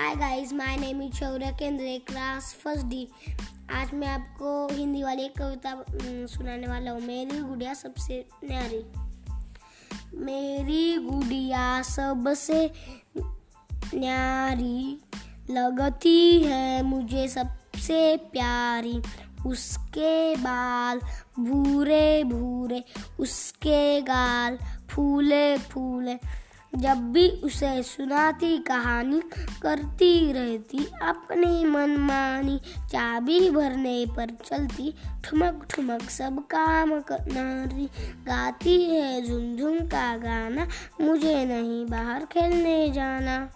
Hi guys my name is Shaurya Kendre class first D आज मैं आपको हिंदी वाली एक कविता सुनाने वाला हूँ। मेरी गुड़िया सबसे न्यारी। मेरी गुड़िया सबसे न्यारी, लगती है मुझे सबसे प्यारी। उसके बाल भूरे भूरे उसके गाल फूले फूले जब भी उसे सुनाती कहानी करती रहती, अपनी मनमानी चाबी भरने पर चलती, ठुमक ठुमक सब काम करनारी गाती है झुमझुम का गाना, मुझे नहीं बाहर खेलने जाना।